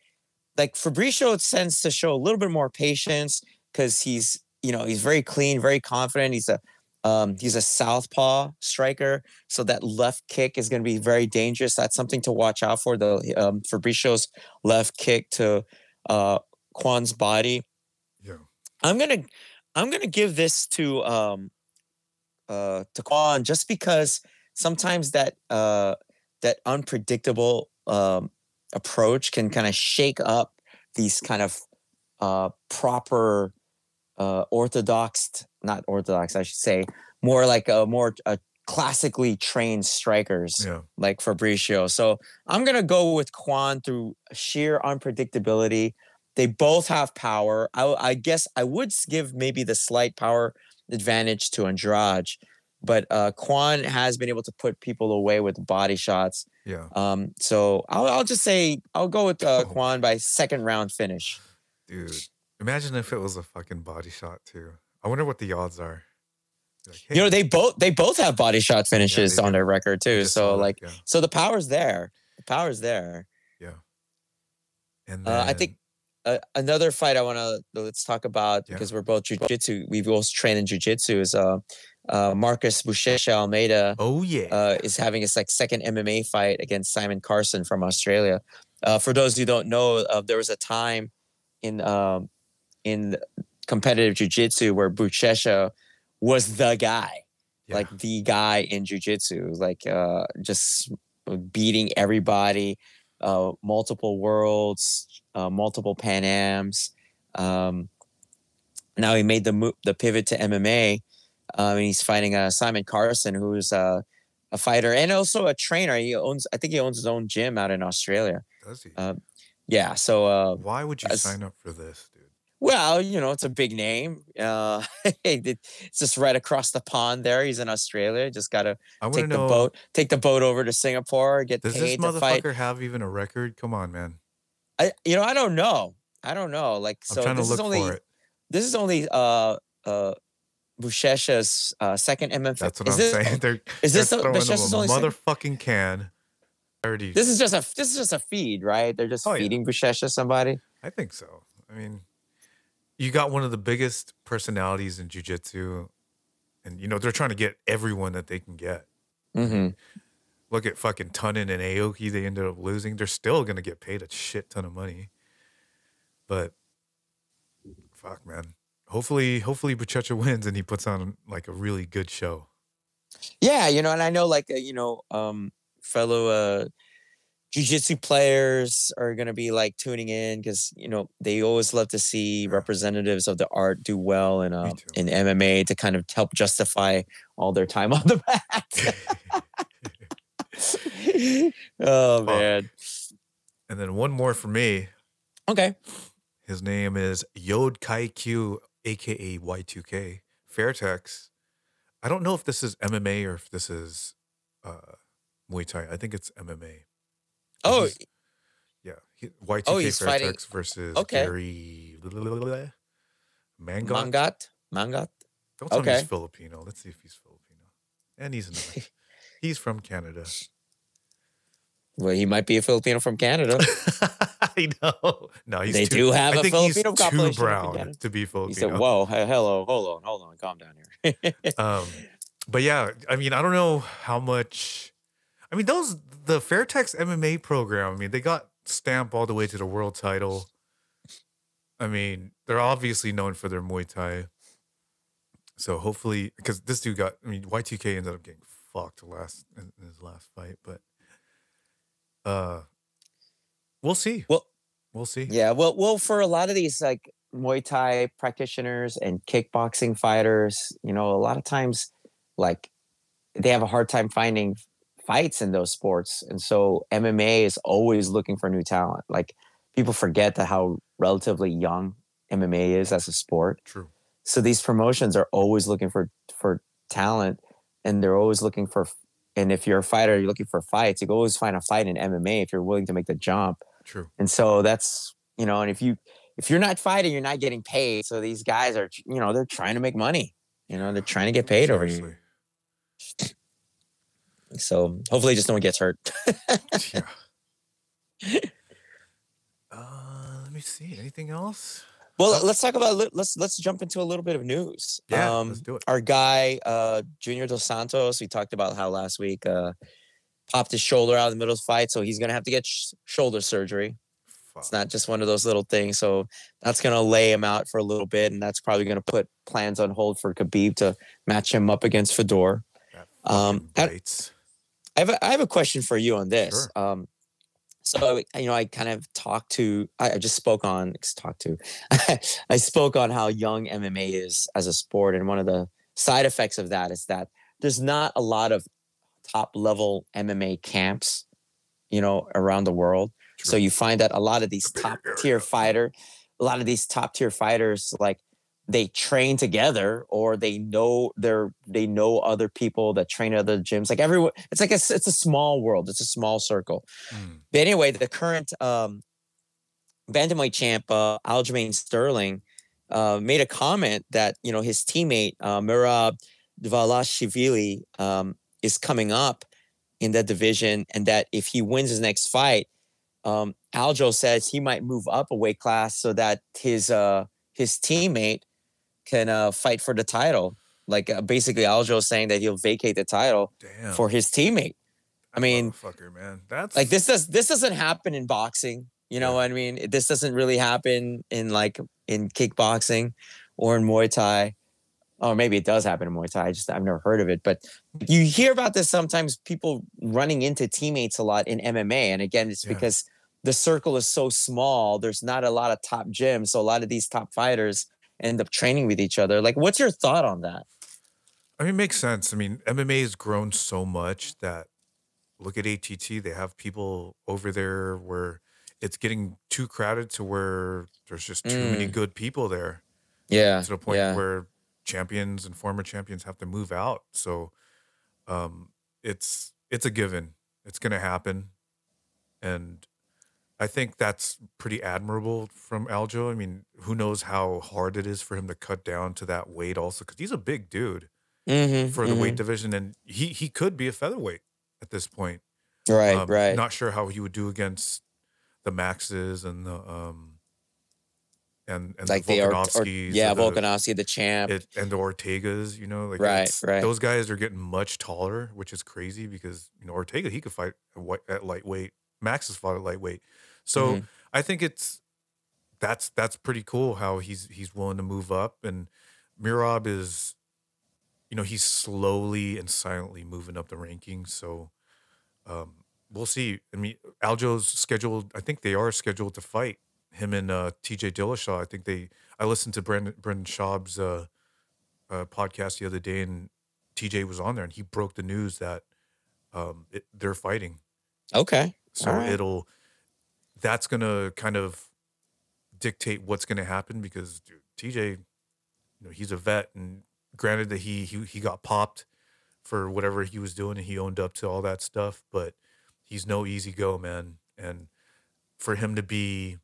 like Fabricio tends to show a little bit more patience because he's you know he's very clean, very confident. He's a um, he's a southpaw striker, so that left kick is going to be very dangerous. That's something to watch out for. The um, Fabricio's left kick to uh, Kwon's body. Yeah, I'm gonna I'm gonna give this to um, uh, to Kwon just because sometimes that uh, that unpredictable um, approach can kind of shake up these kind of uh, proper uh, orthodox, not orthodox, I should say, more like a more a classically trained strikers Yeah. like Fabricio. So I'm gonna go with Kwan through sheer unpredictability. They both have power. I, I guess I would give maybe the slight power advantage to Andrade, but uh, Kwan has been able to put people away with body shots. Yeah. Um, so I'll, I'll just say I'll go with uh, Oh. Kwan by second round finish. Dude. Imagine if it was a fucking body shot too. I wonder what the odds are. Like, You know they both they both have body shot finishes they on do. their record too. So that, like yeah. so the power's there. The power's there. Yeah. And Uh, I think uh, another fight I want to let's talk about Yeah. because we're both jujitsu. We've both trained in jujitsu. Is uh, uh, Marcus Buchecha Almeida Oh yeah. uh, is having his like second MMA fight against Simon Carlsen from Australia. Uh, for those who don't know, uh, there was a time in um, in competitive jujitsu where Buchecha was the guy, yeah. like the guy in jujitsu, like uh, just beating everybody, uh, multiple worlds, uh, multiple Pan Ams. Um, now he made the mo- the pivot to MMA, um, and he's fighting uh, Simon Carlsen, who's uh, a fighter and also a trainer. He owns, I think he owns his own gym out in Australia. Does he? uh, Yeah, so uh, Why would you sign up for this? Well, you know, it's a big name. Uh, *laughs* it's just right across the pond there. He's in Australia. Just want to take the boat, take the boat over to Singapore, get Does this paid fight. motherfucker have even a record? Come on, man. I, you know, I don't know. I don't know. Like, I'm so this look is only for it. this is only uh uh Buchecha's uh second MMA. That's what is I'm this, saying. *laughs* They're, Is this they're a- throwing a only second? motherfucking can. Already. This is just a this is just a feed, right? They're just Oh, yeah. feeding Buchecha somebody. I think so. I mean, you got one of the biggest personalities in jujitsu, and you know they're trying to get everyone that they can get. hmm Look at fucking Tonon and Aoki. They ended up losing. They're still gonna get paid a shit ton of money. But fuck, man. Hopefully, hopefully Buchecha *laughs* wins and he puts on like a really good show. Yeah, you know, and I know like uh, you know, um, fellow uh, jujitsu players are gonna be like tuning in because you know they always love to see representatives of the art do well in uh, in MMA to kind of help justify all their time on the mat. *laughs* oh man. and then one more for me. Okay. His name is Yodkaikaew, aka Y2K. Fairtex. I don't know if this is MMA or if this is uh, Muay Thai. I think it's MMA. Oh, He's- yeah. He, Y2K Oh, he's fighting- versus okay. Gary Mangot. Mangat. Mangat. Don't tell me he's. Filipino. Let's see if he's Filipino. And he's not. *laughs* he's from Canada. Well, he might be a Filipino from Canada. *laughs* I know. No, he's They too, do have I a Filipino he's too population from brown to be He Filipino. said, "Whoa, hello, hold on, hold on, calm down here." *laughs* Um, but yeah, I mean, I don't know how much. I mean, those the Fairtex MMA program. I mean, they got Stamp all the way to the world title. I mean, they're obviously known for their Muay Thai. So hopefully, because this dude got, I mean, Y2K ended up getting fucked last in, in his last fight, but uh, we'll see. Well, We'll see. Yeah, well, well, for a lot of these like Muay Thai practitioners and kickboxing fighters, you know, a lot of times, like, they have a hard time finding fights in those sports, and so MMA is always looking for new talent. Like, people forget that how relatively young MMA is as a sport. True. So these promotions are always looking for for talent, and they're always looking for. And if you're a fighter, you're looking for fights. You can always find a fight in MMA if you're willing to make the jump True. and so that's you know and if you if you're not fighting you're not getting paid so these guys are you know they're trying to make money you know they're trying to get paid over Seriously. you so hopefully just no one gets hurt yeah. *laughs* Uh, let me see. Anything else? well Uh, let's talk about let's let's jump into a little bit of news Yeah, um let's do it. our guy uh junior dos santos we talked about how last week uh popped his shoulder out in the middle of the fight so he's gonna have to get sh- shoulder surgery Fuck. It's not just one of those little things. So that's going to lay him out for a little bit, and that's probably going to put plans on hold for Khabib to match him up against Fedor. Um, I- have a, I have a question for you on this. Sure. Um, so you know, I kind of talked to, I, just spoke on, talked to, *laughs* I spoke on how young MMA is as a sport, and one of the side effects of that is that there's not a lot of top level MMA camps, you know, around the world. So you find that a lot of these top tier fighter, a lot of these top tier fighters, like they train together or they know they're they know other people that train at other gyms. Like everyone, it's like a, it's a small world. It's a small circle. Mm. But anyway, the current um, bantamweight champ uh, Aljamain Sterling uh, made a comment that you know his teammate uh, Merab Dvalishvili um, is coming up in that division, and that if he wins his next fight, um, Aljo says he might move up a weight class so that his uh, his teammate can uh, fight for the title. Like uh, basically, Aljo saying that he'll vacate the title Damn. for his teammate. I mean, fucker, man. That's like this does this doesn't happen in boxing. You know Yeah. what I mean? This doesn't really happen in like in kickboxing or in Muay Thai. Or maybe it does happen in Muay Thai. I just I've never heard of it. But you hear about this sometimes people running into teammates a lot in MMA. And again, it's Yeah. because the circle is so small. There's not a lot of top gyms. So a lot of these top fighters end up training with each other. Like, what's your thought on that? I mean, it makes sense. I mean, MMA has grown so much that look at ATT. They have people over there where it's getting too crowded to where there's just too many Mm. good people there Yeah. to the point yeah. where champions and former champions have to move out. So um, it's it's a given. It's going to happen, and I think that's pretty admirable from Aljo. I mean, who knows how hard it is for him to cut down to that weight also because he's a big dude Mhm, for the weight mhm. division, and he he could be a featherweight at this point. Right, Um, right. Not sure how he would do against the Maxes and the um and and like the or, or, yeah, the, Volkanovski, the champ. it, and the Ortegas. You know, like Right, right. Those guys are getting much taller, which is crazy because you know Ortega he could fight at, at lightweight. Max has fought at lightweight, so Mhm. I think it's that's that's pretty cool how he's he's willing to move up. And Merab is you know he's slowly and silently moving up the rankings. So um we'll see. I mean aljo's scheduled i think they are scheduled to fight him and uh tj dillashaw. I think they i listened to brendan brendan schaub's uh, uh podcast the other day and tj was on there and he broke the news that um it, they're fighting. Okay. So right. it'll that's gonna kind of dictate what's gonna happen because dude, TJ, you know, he's a vet and granted that he he he got popped for whatever he was doing and he owned up to all that stuff, but he's no easy go, man. And for him to be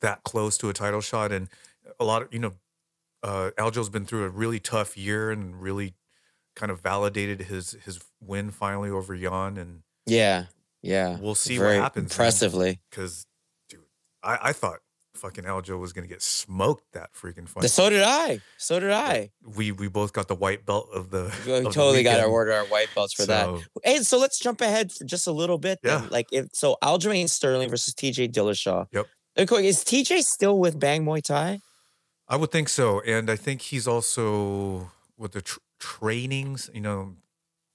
that close to a title shot and a lot of you know, uh Aljo's been through a really tough year and really kind of validated his his win finally over Yan and Yeah. Yeah. we'll see what happens. Impressively. Because, dude, I, I thought fucking Aljo was gonna get smoked that freaking fight. So did I. So did I. we we both got the white belt of the. We of totally got to weekend. order our white belts for that. So, Hey, so let's jump ahead for just a little bit. Then. Yeah. Like if so, Aljamain Sterling versus TJ Dillashaw. Yep. Is TJ still with Bang Muay Thai? I would think so, and I think he's also with the tr- trainings. You know,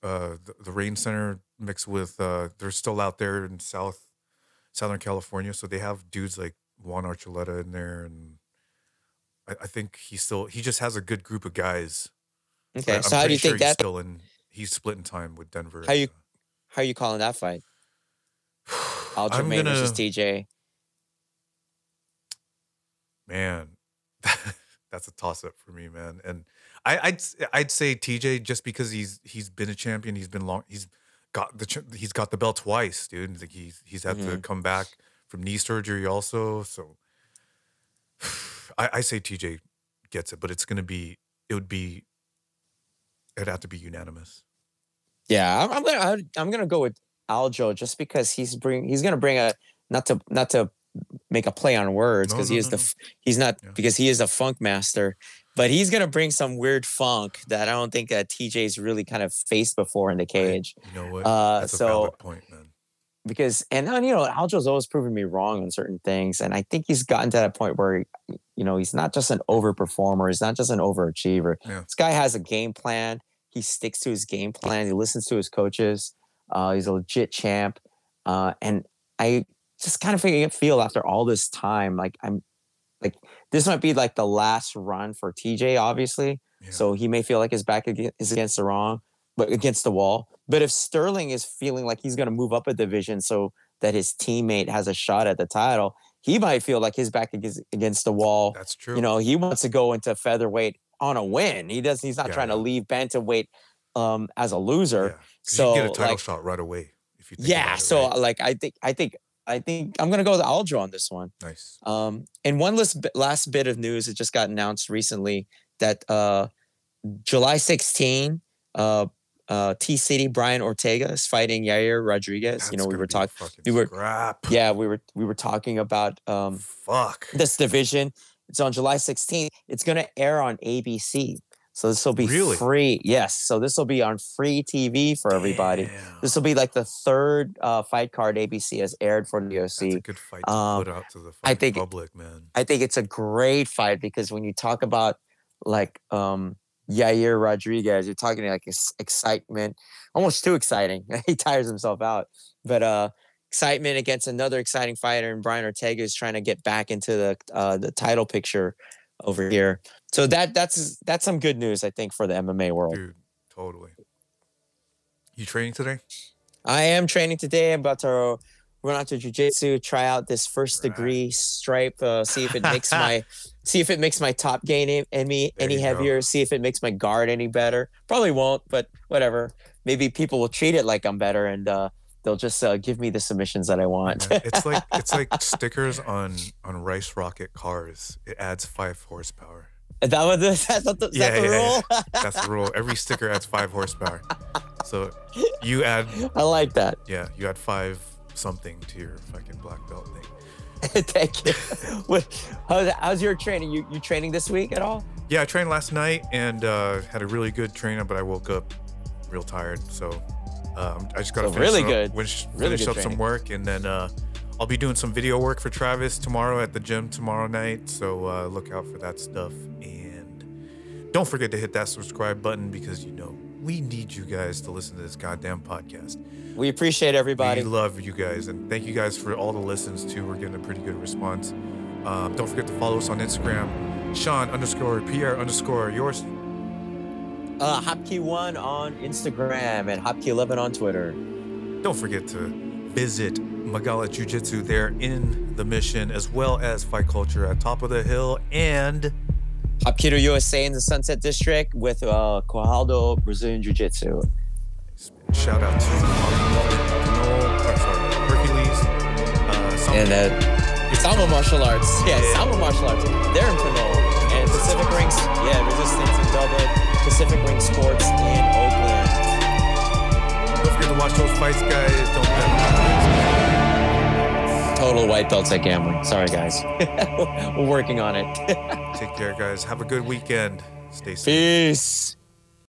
uh, the, the Rain Center mixed with. Uh, they're still out there in South Southern California, so they have dudes like Juan Archuleta in there, and I, I think he still he just has a good group of guys. Okay, I'm so how do you sure think he's that? still in? He's splitting time with Denver. How you- How are you calling that fight? *sighs* uh, Aljamain gonna versus TJ. man. *laughs* That's a toss up for me, man. And I, I'd I'd say TJ just because he's he's been a champion. He's been long. He's got the he's got the belt twice, dude. Like he's he's had to Mm-hmm. come back from knee surgery also. So *sighs* I, I say TJ gets it, but it's gonna be it would be it'd have to be unanimous. Yeah, I'm, I'm gonna I'm gonna go with Aljo just because he's bring he's gonna bring a not to not to make a play on words because no, he is no, the no. he's not Yeah. because he is a funk master, but he's gonna bring some weird funk that I don't think that TJ's really kind of faced before in the cage. You know what? Uh, That's a so valid point, man. because and then you know Aljo's always proven me wrong on certain things, and I think he's gotten to that point where you know he's not just an overperformer, he's not just an overachiever. Yeah. This guy has a game plan. He sticks to his game plan. He listens to his coaches. Uh, he's a legit champ, uh, and I just kind of feel after all this time like I'm like this might be like the last run for TJ, obviously, Yeah. So he may feel like his back is against the wrong, but against the wall. But if Sterling is feeling like he's going to move up a division so that his teammate has a shot at the title, he might feel like his back is against the wall. That's true. You know, he wants to go into featherweight on a win. He does. He's not yeah, trying yeah. to leave bantamweight um, as a loser. Yeah. So you get a title like, shot right away if you. yeah. so right. like I think I think I think I'm gonna go with Aljo on this one. Nice. Um, and one last last bit of news it just got announced recently that uh, July 16, uh, uh, T City Brian Ortega is fighting Yair Rodriguez. That's you know, we were talking. We were. Scrap. Yeah, we were. We were talking about. Um, Fuck. This division. It's on July 16th. It's gonna air on ABC. So this will be really? free. Yes. So this will be on free TV for everybody. This will be like the third uh, fight card ABC has aired for the OC. That's a good fight to um, put out to the I think, public, man. I think it's a great fight because when you talk about like um, Yair Rodriguez, you're talking like excitement, almost too exciting. *laughs* he tires himself out, but uh, excitement against another exciting fighter, and Brian Ortega is trying to get back into the uh, the title picture over here. So that that's that's some good news, I think, for the MMA world. Dude, totally. You training today? I am training today. I'm about to run out to jujitsu, try out this first degree stripe, uh, see if it makes *laughs* my see if it makes my top gain any any heavier, go. see if it makes my guard any better. Probably won't, but whatever. Maybe people will treat it like I'm better and uh, they'll just uh, give me the submissions that I want. it's like *laughs* it's like stickers on on rice rocket cars. It adds five horsepower. Is that what this? That's the, *laughs* yeah, that the yeah, rule. Yeah. *laughs* That's the rule. Every sticker adds five horsepower. So you add. I like that. Yeah, you add five something to your fucking black belt thing. Thank you. what, how's, how's your training? You you training this week at all? Yeah, I trained last night and uh, had a really good training, but I woke up real tired. So um, I just got to so really good, up, finish, really finish up training. some work, and then uh, I'll be doing some video work for Travis tomorrow at the gym tomorrow night. So uh, look out for that stuff, and don't forget to hit that subscribe button because you know we need you guys to listen to this goddamn podcast. We appreciate everybody. We love you guys, and thank you guys for all the listens too. We're getting a pretty good response. Um, don't forget to follow us on Instagram, Sean underscore Pierre underscore yours. Uh, Hapki1 on Instagram and Hopkey11 on Twitter. Don't forget to visit Magala Jiu Jitsu there in the mission, as well as Fight Culture at Top of the Hill and Hapkido USA in the Sunset District with uh, Cojaldo Brazilian Jiu Jitsu. Shout out to Noel, Hercules, uh, and uh, Martial Arts. Yeah, yeah, Sama Martial Arts. They're in Pinole. And Pacific Rings, yeah, Resistance in Dublin. Pacific Ring Sports in Oakland. Don't forget to watch those fights, guys. Don't bet. Total white belts at gambling. Sorry, guys. *laughs* We're working on it. Take care, guys. Have a good weekend. Stay safe. Peace.